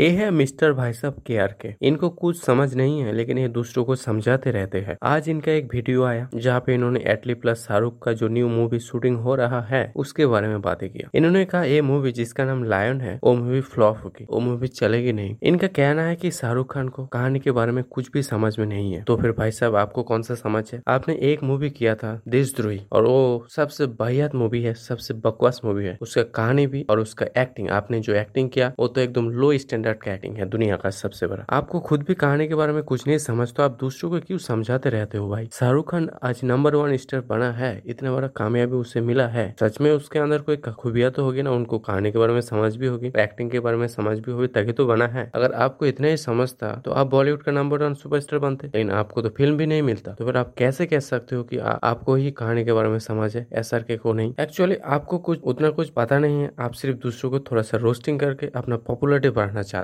ये है मिस्टर भाई साहब के आर के। इनको कुछ समझ नहीं है, लेकिन ये दूसरों को समझाते रहते हैं। आज इनका एक वीडियो आया, जहाँ पे इन्होंने एटली प्लस शाहरुख का जो न्यू मूवी शूटिंग हो रहा है, उसके बारे में बातें किया। इन्होंने कहा, ये मूवी जिसका नाम लायन है, वो मूवी फ्लॉप होगी, वो मूवी चलेगी नहीं। इनका कहना है की शाहरुख खान को कहानी के बारे में कुछ भी समझ में नहीं है। तो फिर भाई साहब, आपको कौन सा समझ है? आपने एक मूवी किया था देशद्रोही और वो सबसे बढ़िया मूवी है, सबसे बकवास मूवी है। उसका कहानी भी और उसका एक्टिंग आपने जो एक्टिंग किया, वो तो एकदम लो स्टैंडर्ड का एक्टिंग है, दुनिया का सबसे बड़ा। आपको खुद भी कहानी के बारे में कुछ नहीं समझ तो आप दूसरों को क्यों समझाते रहते हो भाई? शाहरुख खान आज नंबर वन स्टार बना है, इतना बड़ा कामयाबी उसे मिला है। सच में उसके अंदर कोई खूबिया तो होगी ना, उनको कहानी के बारे में समझ भी होगी एक्टिंग के बारे में समझ भी होगी, तभी तो बना है। अगर आपको इतना ही समझता तो आप बॉलीवुड का नंबर वन सुपरस्टार बनते, लेकिन आपको तो फ़िल्म भी नहीं मिलता। तो फिर आप कैसे कह सकते हो कि आपको ही कहानी के बारे में समझ है? एस आर के को नहीं। एक्चुअली आपको कुछ, उतना कुछ पता नहीं है, आप सिर्फ़ दूसरों को थोड़ा सा रोस्टिंग करके अपना पॉपुलरिटी बढ़ाना चाहते